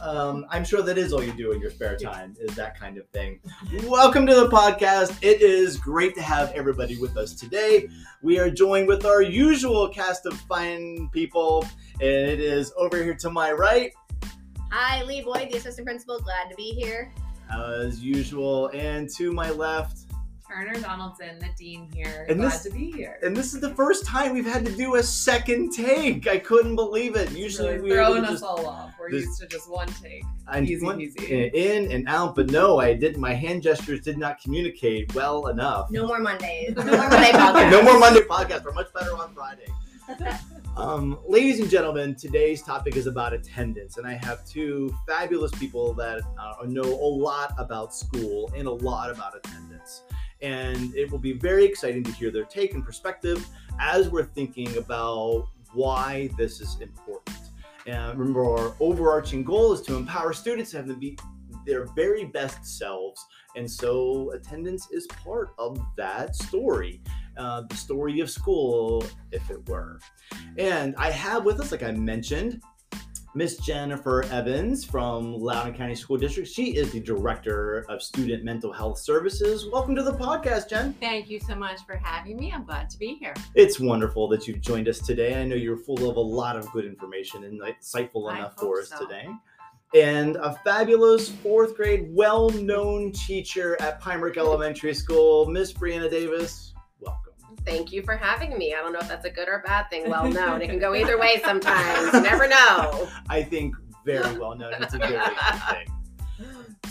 Um, I'm sure that is all you do in your spare time, is that kind of thing. Welcome to the podcast. It is great to have everybody with us today. We are joined with our usual cast of fine people, and it is over here to my right, Hi, Leigh Boyd, the assistant principal. Glad to be here. as usual, and to my left. Turner Donaldson, the dean here. And Glad this- to be here. And this is the first time we've had to do a second take. I couldn't believe it. Usually really we were able throwing to us just all off. We're this- used to just one take. I Easy went peasy. in and out, but no, I didn't. My hand gestures did not communicate well enough. No more Mondays. No more Monday podcast. no more Monday podcast. We're much better on Friday. Um, ladies and gentlemen, today's topic is about attendance, and I have two fabulous people that uh, know a lot about school and a lot about attendance. And it will be very exciting to hear their take and perspective as we're thinking about why this is important. And remember, our overarching goal is to empower students to have them be their very best selves. And so, attendance is part of that story, uh, the story of school, if it were. And I have with us, like I mentioned, Miss Jennifer Evans from Loudoun County School District. She is the Director of Student Mental Health Services. Welcome to the podcast, Jen. Thank you so much for having me. I'm glad to be here. It's wonderful that you've joined us today. I know you're full of a lot of good information and insightful enough for us so. today. And a fabulous fourth grade, well known teacher at Brook Elementary School, Miss Brianna Davis. Thank you for having me. I don't know if that's a good or bad thing. Well known. It can go either way sometimes. You never know. I think very well known. It's a very good thing.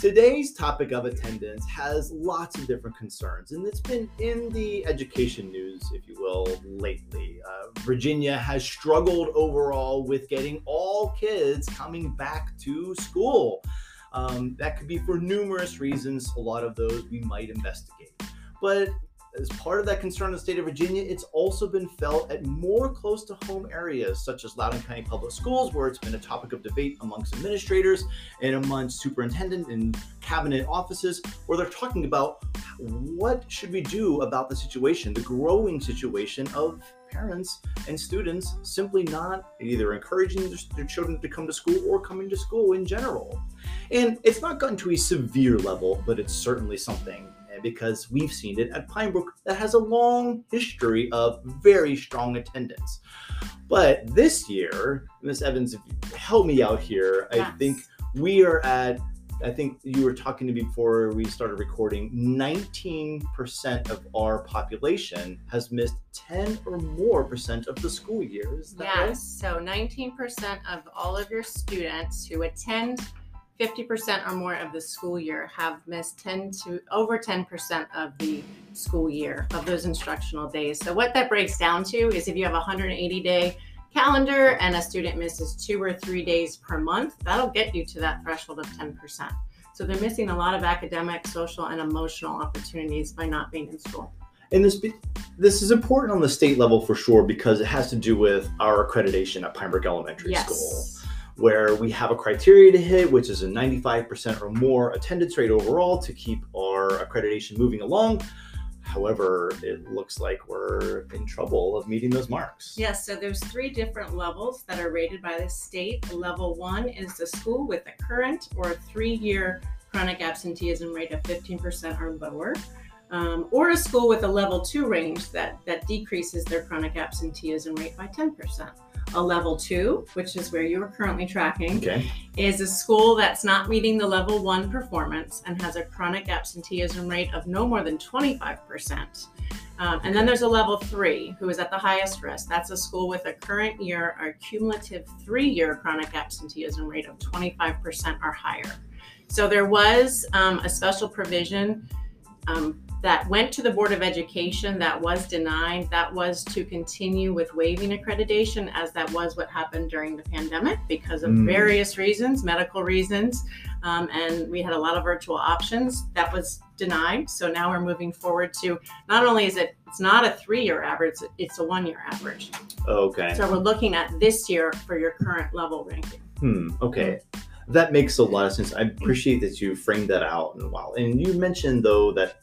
Today's topic of attendance has lots of different concerns, and it's been in the education news, if you will, lately. Uh, Virginia has struggled overall with getting all kids coming back to school. Um, that could be for numerous reasons. A lot of those we might investigate. But as part of that concern in the state of Virginia, it's also been felt at more close to home areas, such as Loudoun County Public Schools, where it's been a topic of debate amongst administrators and amongst superintendent and cabinet offices, where they're talking about what should we do about the situation, the growing situation of parents and students simply not either encouraging their- children to come to school or coming to school in general. And it's not gotten to a severe level, but it's certainly something because we've seen it at Pinebrook that has a long history of very strong attendance. But this year, Miss Evans, if you help me out here, I Yes. think we are at, I think you were talking to me before we started recording, 19% of our population has missed 10 or more percent of the school year. That right? Yes. So 19% of all of your students who attend 50% or more of the school year have missed 10 to over 10% of the school year of those instructional days. So what that breaks down to is if you have a 180 day calendar and a student misses two or three days per month, that'll get you to that threshold of 10%. So they're missing a lot of academic, social, and emotional opportunities by not being in school. And this this is important on the state level for sure because it has to do with our accreditation at Pine Brook Elementary School, where we have a criteria to hit, which is a 95% or more attendance rate overall to keep our accreditation moving along. However, it looks like we're in trouble of meeting those marks. Yes, so there's three different levels that are rated by the state. Level one is the school with a current or three-year chronic absenteeism rate of 15% or lower, um, or a school with a level two range that that decreases their chronic absenteeism rate by 10%. A level two, which is where you are currently tracking, Okay. is a school that's not meeting the level one performance and has a chronic absenteeism rate of no more than 25%. Um, and then there's a level three who is at the highest risk. That's a school with a current year or cumulative three year chronic absenteeism rate of 25% or higher. So there was um, a special provision um, that went to the Board of Education that was denied. That was to continue with waiving accreditation, as that was what happened during the pandemic because of Mm. various reasons, medical reasons. Um, and we had a lot of virtual options. That was denied. So now we're moving forward to not only is it, it's not a three year average, it's a one year average. Okay. So we're looking at this year for your current level ranking. Hmm. Okay. That makes a lot of sense. I appreciate that you framed that out and well. And you mentioned though that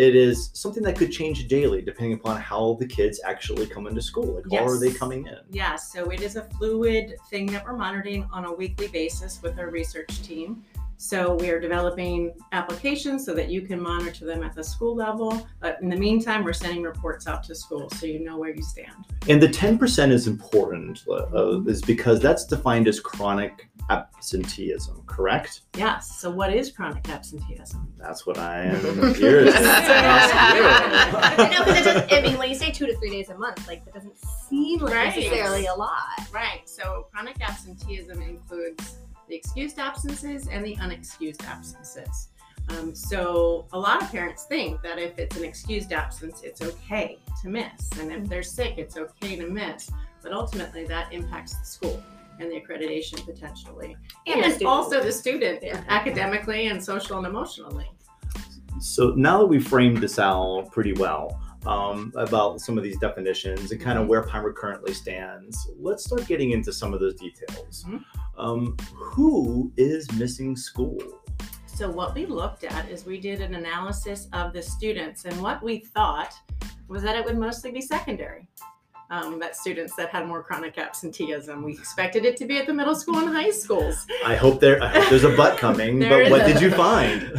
it is something that could change daily depending upon how the kids actually come into school. Like, how are they coming in? Yes, so it is a fluid thing that we're monitoring on a weekly basis with our research team. So we are developing applications so that you can monitor them at the school level. But in the meantime, we're sending reports out to schools so you know where you stand. And the 10% is important, uh, is because that's defined as chronic absenteeism, correct? Yes. So what is chronic absenteeism? That's what I am here to ask no, because it doesn't. I mean, when you say two to three days a month, like that doesn't seem like Right. necessarily a lot. Right. So chronic absenteeism includes the excused absences and the unexcused absences. Um, so a lot of parents think that if it's an excused absence, it's okay to miss, and if they're sick, it's okay to miss. But ultimately, that impacts the school and the accreditation potentially, And the also the student Yeah. academically and social and emotionally. So now that we've framed this out pretty well um, about some of these definitions and kind of where Pimer currently stands, let's start getting into some of those details. Mhm. Um, who is missing school? So what we looked at is we did an analysis of the students, and what we thought was that it would mostly be secondary. Um, that students that had more chronic absenteeism. We expected it to be at the middle school and high schools, I hope there. I hope there's a butt coming. But what a- did you find?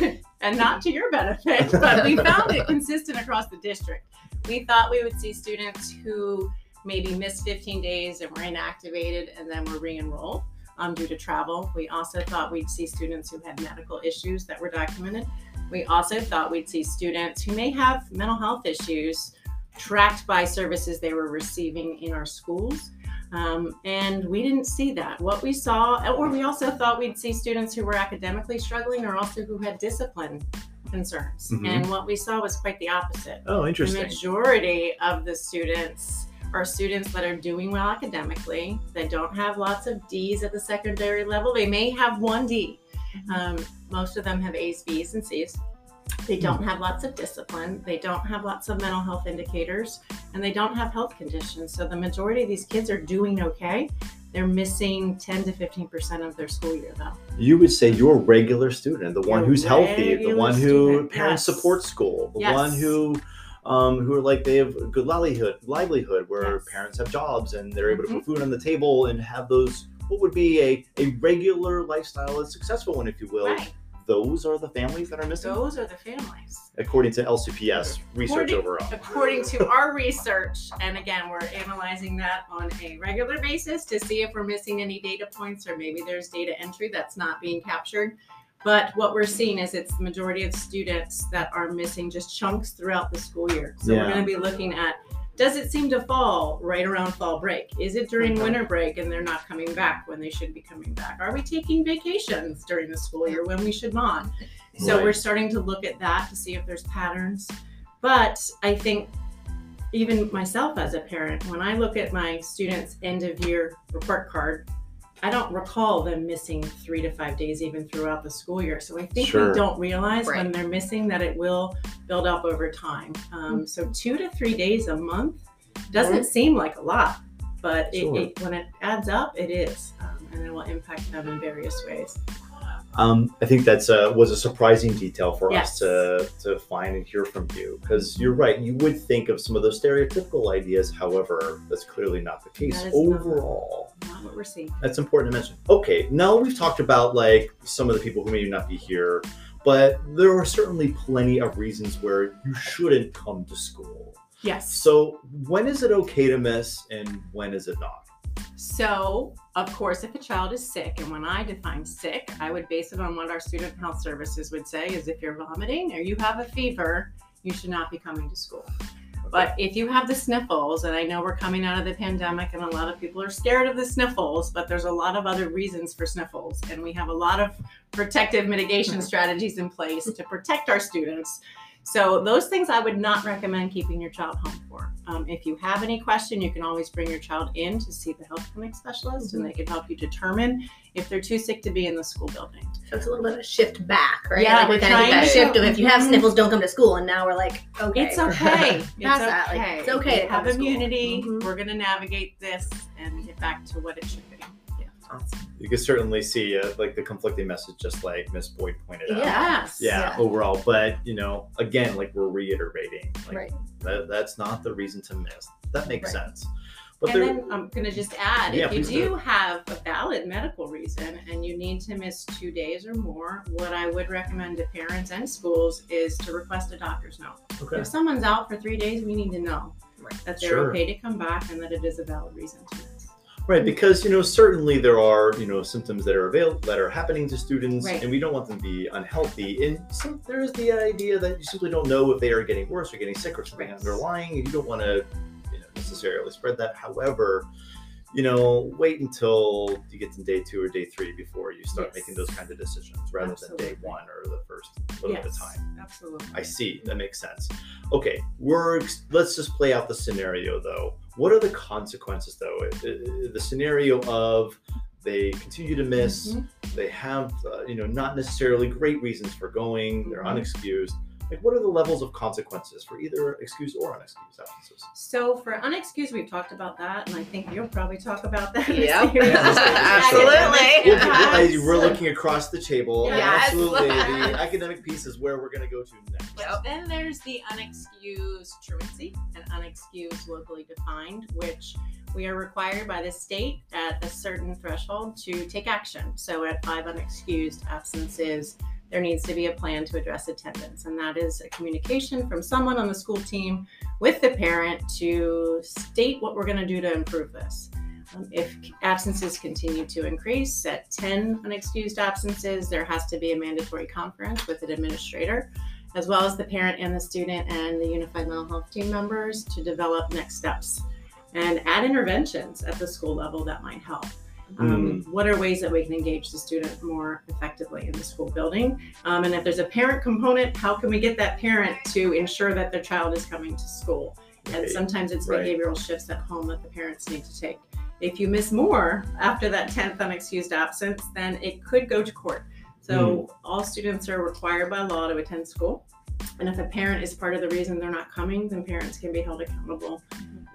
and not to your benefit, but we found it consistent across the district. We thought we would see students who maybe missed 15 days and were inactivated and then were re-enrolled um, due to travel. We also thought we'd see students who had medical issues that were documented. We also thought we'd see students who may have mental health issues tracked by services they were receiving in our schools. Um, and we didn't see that. What we saw, or we also thought we'd see students who were academically struggling or also who had discipline concerns. Mhm. And what we saw was quite the opposite. Oh, interesting. The majority of the students are students that are doing well academically. They don't have lots of D's at the secondary level. They may have one D. Um, most of them have A's, B's, and C's. They don't have lots of discipline. They don't have lots of mental health indicators, and they don't have health conditions. So the majority of these kids are doing okay. They're missing 10 to 15% of their school year, though. You would say you're a regular student, the one Your who's healthy, the one who student, parents yes. support school, the Yes. one who um, who are like they have a good livelihood, livelihood where Yes. parents have jobs and they're able to Mhm. put food on the table and have those what would be a, a regular lifestyle, a successful one, if you will. Right. Those are the families that are missing, Those are the families. according to LCPS research According- overall. According to our research, and again, we're analyzing that on a regular basis to see if we're missing any data points or maybe there's data entry that's not being captured. But what we're seeing is it's the majority of students that are missing just chunks throughout the school year. So Yeah. we're going to be looking at does it seem to fall right around fall break? Is it during Okay. winter break and they're not coming back when they should be coming back? Are we taking vacations during the school year when we should not? So Right. we're starting to look at that to see if there's patterns. But I think even myself as a parent, when I look at my students' end of year report card, I don't recall them missing three to five days even throughout the school year. So I think Sure. we don't realize when they're missing that it will build up over time. Um, so two to three days a month doesn't seem like a lot, but it, it, when it adds up, it is, um, and it will impact them in various ways. Um, I think that's uh, was a surprising detail for Yes. us to to find and hear from you because you're right. You would think of some of those stereotypical ideas, however, that's clearly not the case is not. overall. Not what we're seeing. That's important to mention. Okay, now we've talked about like some of the people who may not be here, but there are certainly plenty of reasons where you shouldn't come to school. Yes. So when is it okay to miss and when is it not? So, of course, if a child is sick, and when I define sick, I would base it on what our student health services would say is if you're vomiting or you have a fever, you should not be coming to school. But if you have the sniffles, and I know we're coming out of the pandemic and a lot of people are scared of the sniffles, but there's a lot of other reasons for sniffles. And we have a lot of protective mitigation strategies in place to protect our students. So, those things I would not recommend keeping your child home for. Um, if you have any question, you can always bring your child in to see the health clinic specialist and they can help you determine if they're too sick to be in the school building. So it's a little bit of a shift back, right? Yeah, like we're kind trying that to- shift of if you have Mhm. sniffles, don't come to school, and now we're like, okay, It's okay. It's like, okay. it's okay to We come have immunity. Mhm. We're going to navigate this and get back to what it should be. Awesome. You can certainly see uh, like the conflicting message, just like Miss Boyd pointed out. Yes. Yeah, Yeah. overall, but you know, again, like we're reiterating, like Right. that, that's not the reason to miss. That makes Right. sense. But and then I'm going to just add Yeah, if you do do. have a valid medical reason and you need to miss two days or more, what I would recommend to parents and schools is to request a doctor's note. okay, If someone's out for three days, we need to know Right. that they're Sure. okay to come back and that it is a valid reason to miss. Right? Because you know, certainly there are you know symptoms that are avail- that are happening to students, Right. and we don't want them to be unhealthy. And some, there's the idea that you simply don't know if they are getting worse or getting sick or something Right. underlying, and you don't want to you know, necessarily spread that. However. You know, wait until you get to day two or day three before you start Yes. making those kinds of decisions, rather than day one or the first little bit of time. absolutely. I see. That makes sense. Okay, we're let's just play out the scenario though. What are the consequences though? The scenario of they continue to miss. Mhm. They have uh, you know not necessarily great reasons for going. They're Mhm. unexcused. Like what are the levels of consequences for either excused or unexcused absences? So for unexcused, we've talked about that, and I think you'll probably talk about that. Miss Yep. Erie. Absolutely. We'll Yeah. do- I- we're looking across the table. and Yes. Absolutely, the academic piece is where we're going to go to next. Yep. Then there's the unexcused truancy and unexcused locally defined, which we are required by the state at a certain threshold to take action. So at five unexcused absences, there needs to be a plan to address attendance, and that is a communication from someone on the school team with the parent to state what we're going to do to improve this. Um, if absences continue to increase at 10 unexcused absences, there has to be a mandatory conference with an administrator as well as the parent and the student and the unified mental health team members to develop next steps and add interventions at the school level that might help. Um, what are ways that we can engage the student more effectively in the school building? Um, and if there's a parent component, how can we get that parent to ensure that their child is coming to school? And sometimes it's Right. behavioral shifts at home that the parents need to take. If you miss more after that 10th unexcused absence, then it could go to court. So all students are required by law to attend school. And if a parent is part of the reason they're not coming, then parents can be held accountable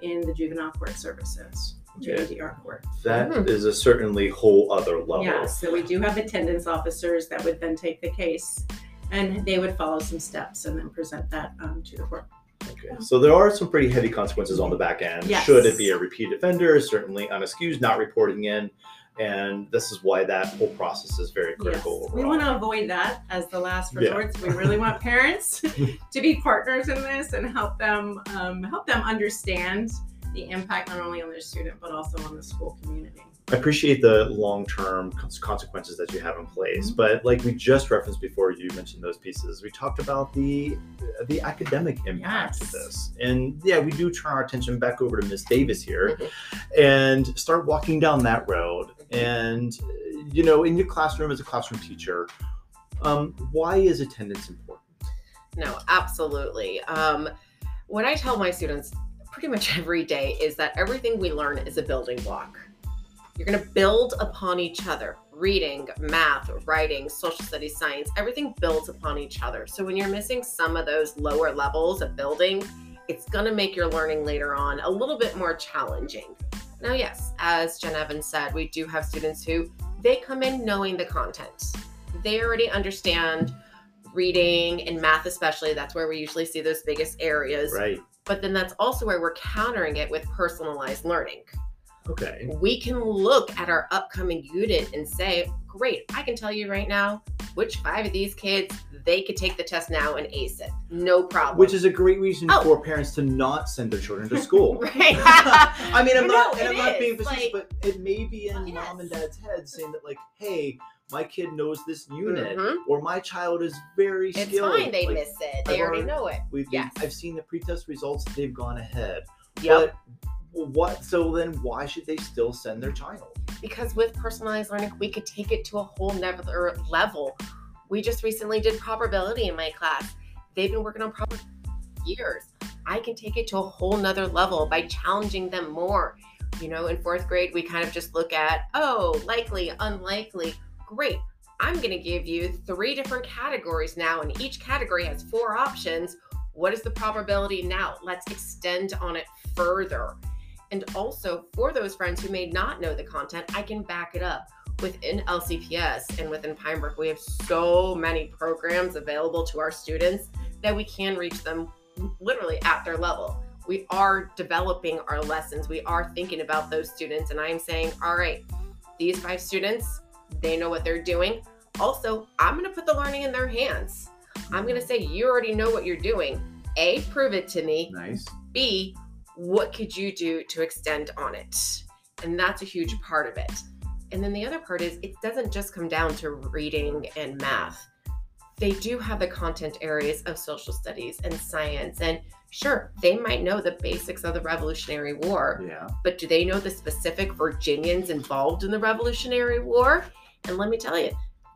in the juvenile court services, Okay. JDR court. That Mhm. is a certainly whole other level. Yeah, so we do have attendance officers that would then take the case and they would follow some steps and then present that um, to the court. Okay. So there are some pretty heavy consequences on the back end. Yes. Should it be a repeat offender, certainly unexcused, not reporting in. And this is why that whole process is very critical. Yes, critical. we overall. want to avoid that as the last Yeah. resort. So we really want parents to be partners in this and help them um, help them understand the impact not only on their student but also on the school community. I appreciate the long-term consequences that you have in place, Mm-hmm. but like we just referenced before, you mentioned those pieces. We talked about the the academic impact of this, and yeah, we do turn our attention back over to Miss Davis here, Mm-hmm. and start walking down that road. And you know, in your classroom as a classroom teacher, um, why is attendance important? No, absolutely. Um, what I tell my students pretty much every day is that everything we learn is a building block. You're going to build upon each other. Reading, math, writing, social studies, science, everything builds upon each other. So when you're missing some of those lower levels of building, it's going to make your learning later on a little bit more challenging. Now, yes, as Jen Evans said, we do have students who they come in knowing the content. They already understand reading and math especially that's where we usually see those biggest areas Right. but then that's also where we're countering it with personalized learning Okay. we can look at our upcoming unit and say great i can tell you right now which five of these kids they could take the test now and ace it no problem Which is a great reason Oh. for parents to not send their children to school. right I mean, I'm No, not, and I'm not being facetious, like- but it may be in Yes. mom and dad's head saying that, like, hey, my kid knows this unit, Mhm. or my child is very skilled. it's fine they Like, miss it they I've already know it We've, Yes. I've seen the pretest results; they've gone ahead. yep But what? So then, why should they still send their child? because with personalized learning we could take it to a whole nother level we just recently did probability in my class they've been working on probability years i can take it to a whole nother level by challenging them more you know in fourth grade we kind of just look at oh likely unlikely great i'm going to give you three different categories now and each category has four options what is the probability now let's extend on it further And also for those friends who may not know the content, I can back it up. Within LCPS and within Pinebrook, we have so many programs available to our students that we can reach them literally at their level. We are developing our lessons. We are thinking about those students. And I'm saying, all right, these five students, they know what they're doing. Also, I'm going to put the learning in their hands. I'm going to say, you already know what you're doing. A, prove it to me. Nice. B, what could you do to extend on it? And that's a huge part of it. And then the other part is it doesn't just come down to reading and math. They do have the content areas of social studies and science. And sure, they might know the basics of the Revolutionary War, Yeah. but do they know the specific Virginians involved in the Revolutionary War? And let me tell you,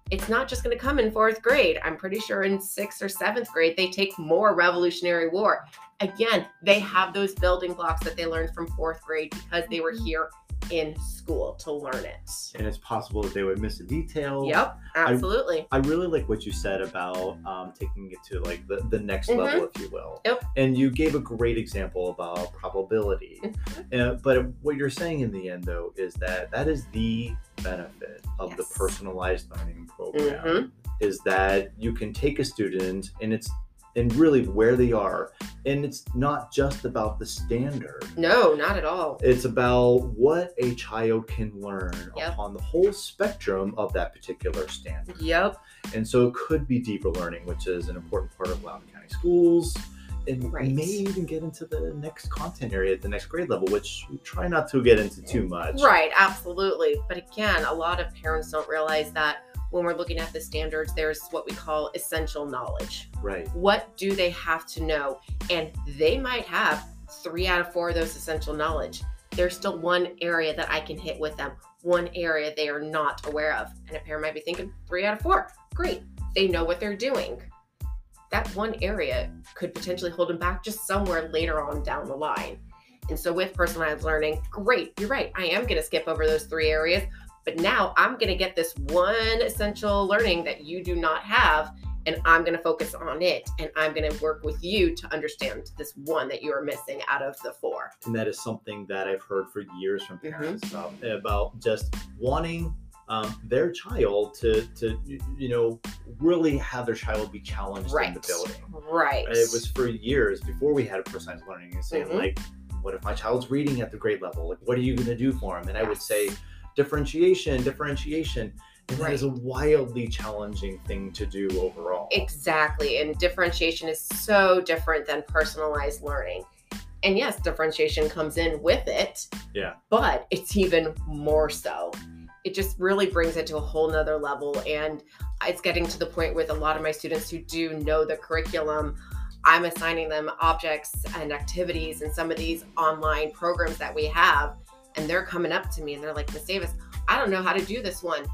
it's not just going to come in fourth grade. I'm pretty sure in sixth or seventh grade, they take more Revolutionary War. Again, they have those building blocks that they learned from fourth grade because they were mm-hmm. here in school to learn it. And it's possible that they would miss a detail. Yep, absolutely. I really like what you said about um, taking it to like the, the next Mhm. level, if you will. Yep. And you gave a great example about probability. Mm-hmm. Uh, but what you're saying in the end, though, is that that is the benefit of the personalized learning program Mhm. is that you can take a student and it's and really where they are and it's not just about the standard No, not at all. it's about what a child can learn Yep. upon the whole spectrum of that particular standard Yep, and so it could be deeper learning, which is an important part of Loudoun County schools. And Right. may even get into the next content area at the next grade level, which we try not to get into too much. right, absolutely. But again, a lot of parents don't realize that when we're looking at the standards, there's what we call essential knowledge. Right. what do they have to know? And they might have three out of four of those essential knowledge. There's still one area that I can hit with them, one area they are not aware of. And a parent might be thinking, three out of four, great. They know what they're doing. That one area could potentially hold them back just somewhere later on down the line. And so with personalized learning, great, you're right. I am going to skip over those three areas, but now I'm going to get this one essential learning that you do not have and I'm going to focus on it and I'm going to work with you to understand this one that you are missing out of the four. And that is something that I've heard for years from Mm-hmm. parents about, about just wanting um, their child to, to, you know, really have their child be challenged in the Right. building. Right. It was for years before we had a personalized learning and saying Mhm. like, what if my child's reading at the grade level? Like, what are you going to do for him? And I would say differentiation, differentiation. And that is a wildly challenging thing to do overall. Exactly. And differentiation is so different than personalized learning. And yes, differentiation comes in with it. Yeah. But it's even more so. It just really brings it to a whole nother level. And it's getting to the point with a lot of my students who do know the curriculum. I'm assigning them objects and activities and some of these online programs that we have. And they're coming up to me and they're like, Miss Davis, I don't know how to do this one.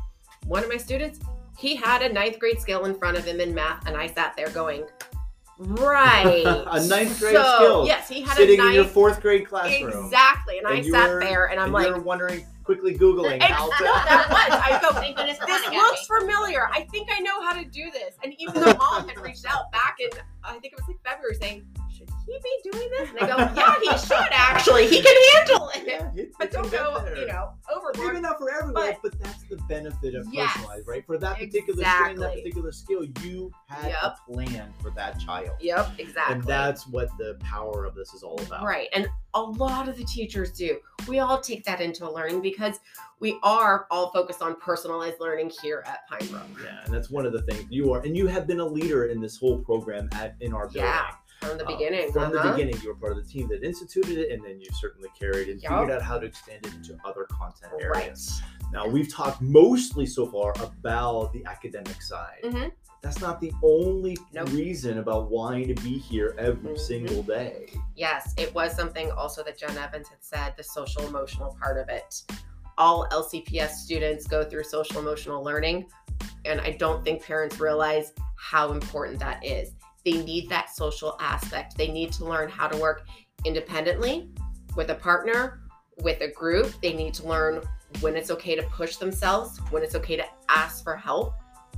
One of my students, he had a ninth grade skill in front of him in math, and I sat there going, Right. A ninth grade So, skill, Yes, he had a night Sitting a in your ninth fourth grade classroom. Exactly. And, I And you sat were- there and I'm and like, you're wondering, quickly Googling Ex- how to. no, that was. I go, Thank goodness this looks familiar. I think I know how to do this. And even the mom had reached out back in, I think it was like February, saying, should he be doing this? And they go, yeah, he should actually. He can handle it. Yeah, But it's don't go, there. you know, overboard. Maybe not for everyone, But- but, that's the benefit of Yes. personalized, right? For that particular strain, that particular skill, you had Yep. a plan for that child. Yep, exactly. And that's what the power of this is all about. Right. And a lot of the teachers do. We all take that into learning because we are all focused on personalized learning here at Pine Brook. Yeah, and that's one of the things you are, and you have been a leader in this whole program at in our building. Yeah, From the Uh, beginning. From the uh-huh. beginning, you were part of the team that instituted it, and then you certainly carried and Yup. figured out how to extend it into other content Right. areas. Now, we've talked mostly so far about the academic side. Mhm. That's not the only Nope. reason about wanting to be here every Mhm. single day. Yes, it was something also that Jen Evans had said the social emotional part of it. All LCPS students go through social emotional learning, and I don't think parents realize how important that is. They need that social aspect. They need to learn how to work independently with a partner, with a group. They need to learn when it's okay to push themselves, when it's okay to ask for help.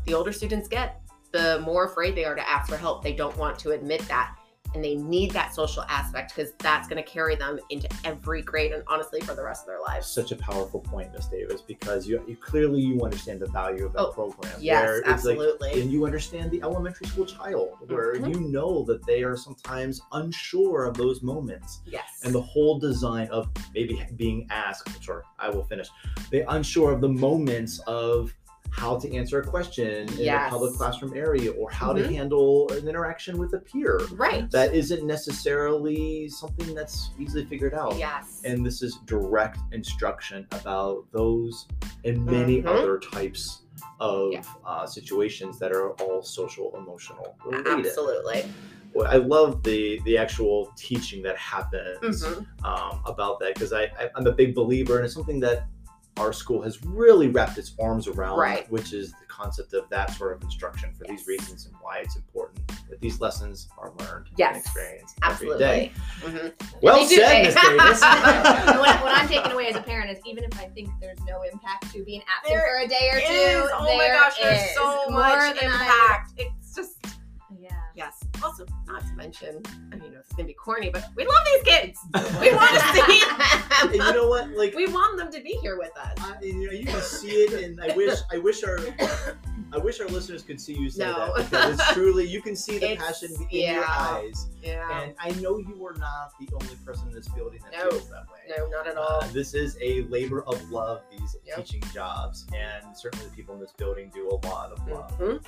The older students get, the more afraid they are to ask for help. They don't want to admit that. And they need that social aspect because that's going to carry them into every grade and honestly for the rest of their lives. Such a powerful point, Miss Davis, because you, you clearly you understand the value of that Oh, program. Yes, where it's like- absolutely. and you understand the elementary school child, where Mhm. you know that they are sometimes unsure of those moments. yes. and the whole design of maybe being asked sorry i will finish they unsure of the moments of how to answer a question in a public classroom area or how to Mhm. handle an interaction with a peer right. that isn't necessarily something that's easily figured out yes. and this is direct instruction about those and many Mhm. other types of Yeah. uh, situations that are all social emotional related Absolutely. I love the the actual teaching that happens Mhm. um, about that because I, I I'm a big believer and it's something that our school has really wrapped its arms around, Right. which is the concept of that sort of instruction for Yes. these reasons and why it's important that these lessons are learned and Yes, experienced every day. Absolutely. Mhm. Well They said, Miss Davis. What, what I'm taking away as a parent is even if I think there's no impact to being absent There for a day or two, Is- oh my gosh, there's is so more much than I- impact. It's just yeah. yes. Also, not to mention, I mean, it's gonna be corny, but we love these kids. We want to see and you know what? Like we want them to be here with us. I, you know, you can see it, and I wish, I wish our, I wish our listeners could see you say No. that because it's truly, you can see the It's- passion in your eyes, Yeah. and I know you are not the only person in this building that No. feels that way. No, not at all. Uh, this is a labor of love, these Yep. teaching jobs, and certainly the people in this building do a lot of love. Mhm.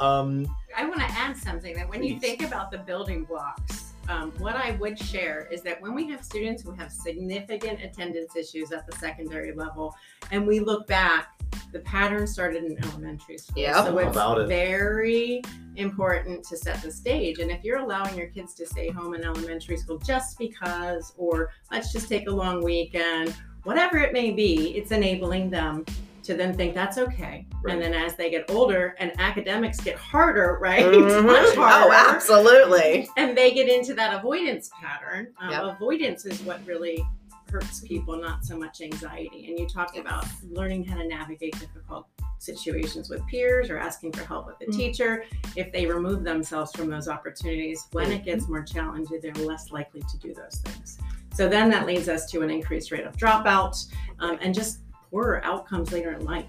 Um, I want to add something that when you think about the building blocks, um, what I would share is that when we have students who have significant attendance issues at the secondary level, and we look back, the pattern started in elementary school. Yeah. so it's about it? very important to set the stage. And if you're allowing your kids to stay home in elementary school just because, or let's just take a long weekend, whatever it may be, it's enabling them to then think that's okay. Right. And then as they get older and academics get harder, right? Mhm. Much harder. Oh, absolutely. And they get into that avoidance pattern. Um, Yep. Avoidance is what really hurts people, not so much anxiety. And you talked Yes. about learning how to navigate difficult situations with peers or asking for help with a Mhm. teacher. If they remove themselves from those opportunities, when it gets more challenging, they're less likely to do those things. So then that leads us to an increased rate of dropout um, and just poorer outcomes later in life.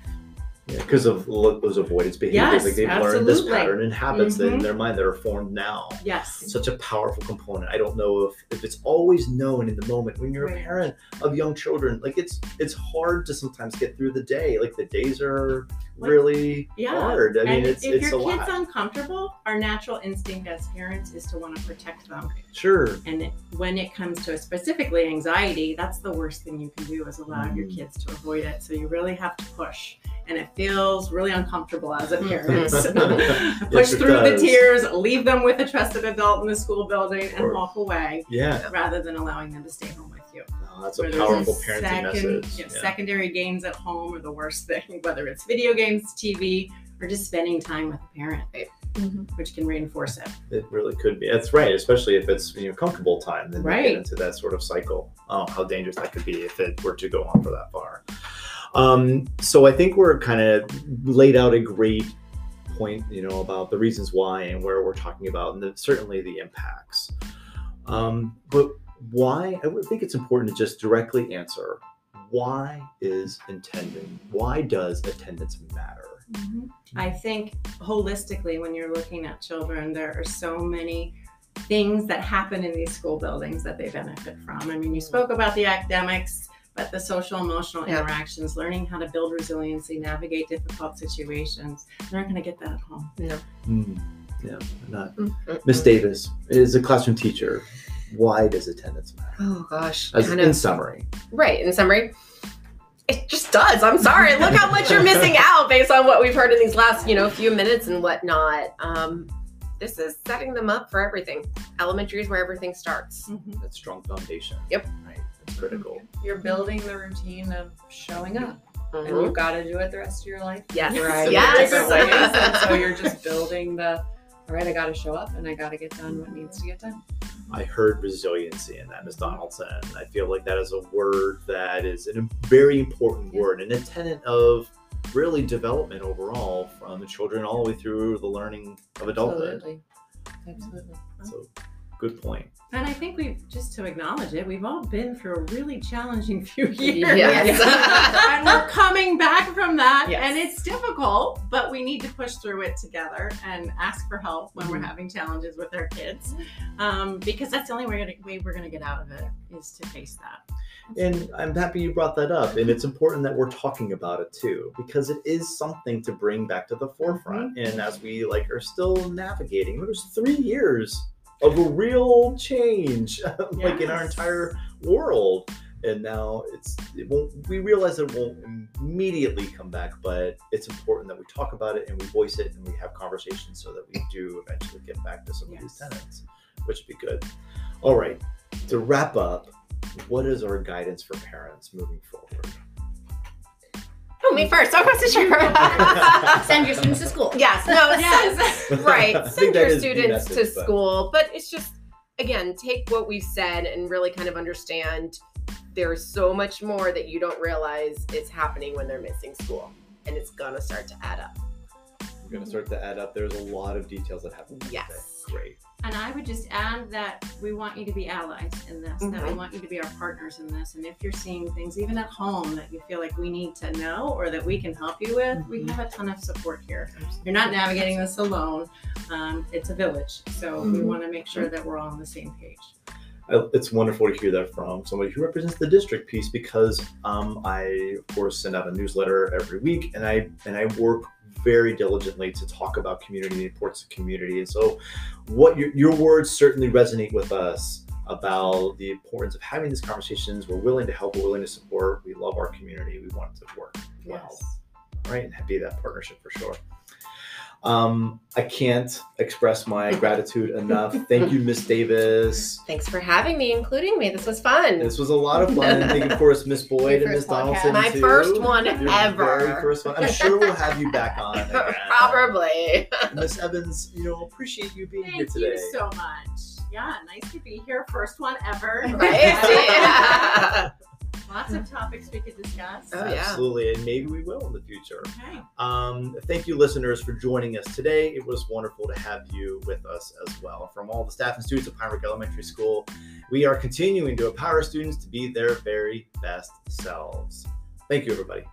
Because of those avoidance behaviors, Yes, like they've learned this pattern and habits in Mhm. their mind that are formed now. Yes. Such a powerful component. I don't know if, if it's always known in the moment when you're a parent of young children. Like it's it's hard to sometimes get through the day. Like the days are Like- really Yeah. hard. I mean, and it's if it's a your kid's lot. uncomfortable, our natural instinct as parents is to want to protect them. Sure. And it, when it comes to specifically anxiety, that's the worst thing you can do is allow your Mm. kids to avoid it. So you really have to push. And it feels really uncomfortable as a mm-hmm. parent. Push it through the tears, leave them with a trusted adult in the school building, and walk away Yeah. rather than allowing them to stay home with you. No, that's a Where powerful parenting second- message. yeah, Yeah. Secondary games at home are the worst thing, whether it's video games, TV, or just spending time with a parent, mm-hmm. which can reinforce it. It really could be. That's right, especially if it's you know comfortable time. Then you Right. get into that sort of cycle. Oh, how dangerous that could be if it were to go on for that far. Um, so I think we're kind of laid out a great point, you know, about the reasons why and where we're talking about, and the, certainly the impacts. Um, but why? I think it's important to just directly answer why is attending? Why does attendance matter? I think holistically, when you're looking at children, there are so many things that happen in these school buildings that they benefit from. I mean, you spoke about the academics, but the social emotional Yeah. interactions, learning how to build resiliency, navigate difficult situations, they're not going to get that at home. Hmm. Yeah, not. Miss Davis is a classroom teacher. Why does attendance matter? Oh gosh. As kind in summary, right. In summary, it just does. I'm sorry. Look how much you're missing out based on what we've heard in these last, you know, few minutes and whatnot. Um, this is setting them up for everything. Elementary is where everything starts. that strong foundation. Yep. Right. That's critical. You're building the routine of showing up, and Mhm. you've got to do it the rest of your life. Yes. Right. in Yes. Different ways, and so you're just building the. All right, I got to show up, and I got to get done what needs to get done. I heard resiliency in that, Ms. Donaldson. I feel like that is a word that is a very important Yeah. word and a tenet of really development overall from the children all the way through the learning of adulthood. Absolutely. Absolutely. So Good point. And I think we've just to acknowledge it, we've all been through a really challenging few years. Yes. and we're coming back from that Yes. and it's difficult, but we need to push through it together and ask for help when we're having challenges with our kids. Um, because that's the only way, gonna, way we're going to get out of it is to face that. And I'm happy you brought that up. And it's important that we're talking about it too, because it is something to bring back to the forefront. And as we like are still navigating, it was three years of a real change, like in our entire world. And now it's it won't we realize it won't immediately come back, but it's important that we talk about it and we voice it and we have conversations so that we do eventually get back to some of these tenants, which would be good. All right. To wrap up, what is our guidance for parents moving forward? Oh, me mm. first. I wasn't sure. Send your students to school. yes. No. Yes. Send, right. Send your students message, to but- school, but it's just again take what we've said and really kind of understand. There's so much more that you don't realize is happening when they're missing school, and it's gonna start to add up. We're going to start to add up. There's a lot of details that happen. with Yes. that. Great. And I would just add that we want you to be allies in this, that we Mhm. want you to be our partners in this. And if you're seeing things, even at home, that you feel like we need to know or that we can help you with, we have a ton of support here. You're not navigating this alone. Um, it's a village. So we Mhm. want to make sure that we're all on the same page. It's wonderful to hear that from somebody who represents the district piece because um, I, of course, send out a newsletter every week, and I and I work very diligently to talk about community and the importance of community. And so, what your, your words certainly resonate with us about the importance of having these conversations. We're willing to help. We're willing to support. We love our community. We want it to work well. right? And be that partnership for sure. Um, I can't express my gratitude enough. Thank you, Miss Davis. Thanks for having me, including me. This was fun. This was a lot of fun. And thank you, of course, Miss Boyd and Miss. Donaldson. My too. first one Your ever. Very first one. I'm sure we'll have you back on. again. Probably. Miss Evans, you know, appreciate you being here today. Thank you so much. Yeah, nice to be here. First one ever. Right? Lots of topics we could discuss. Oh, yeah. Absolutely, and maybe we will in the future. Okay. Um, thank you, listeners, for joining us today. It was wonderful to have you with us as well. From all the staff and students of Pine Brook Elementary School, we are continuing to empower students to be their very best selves. Thank you, everybody.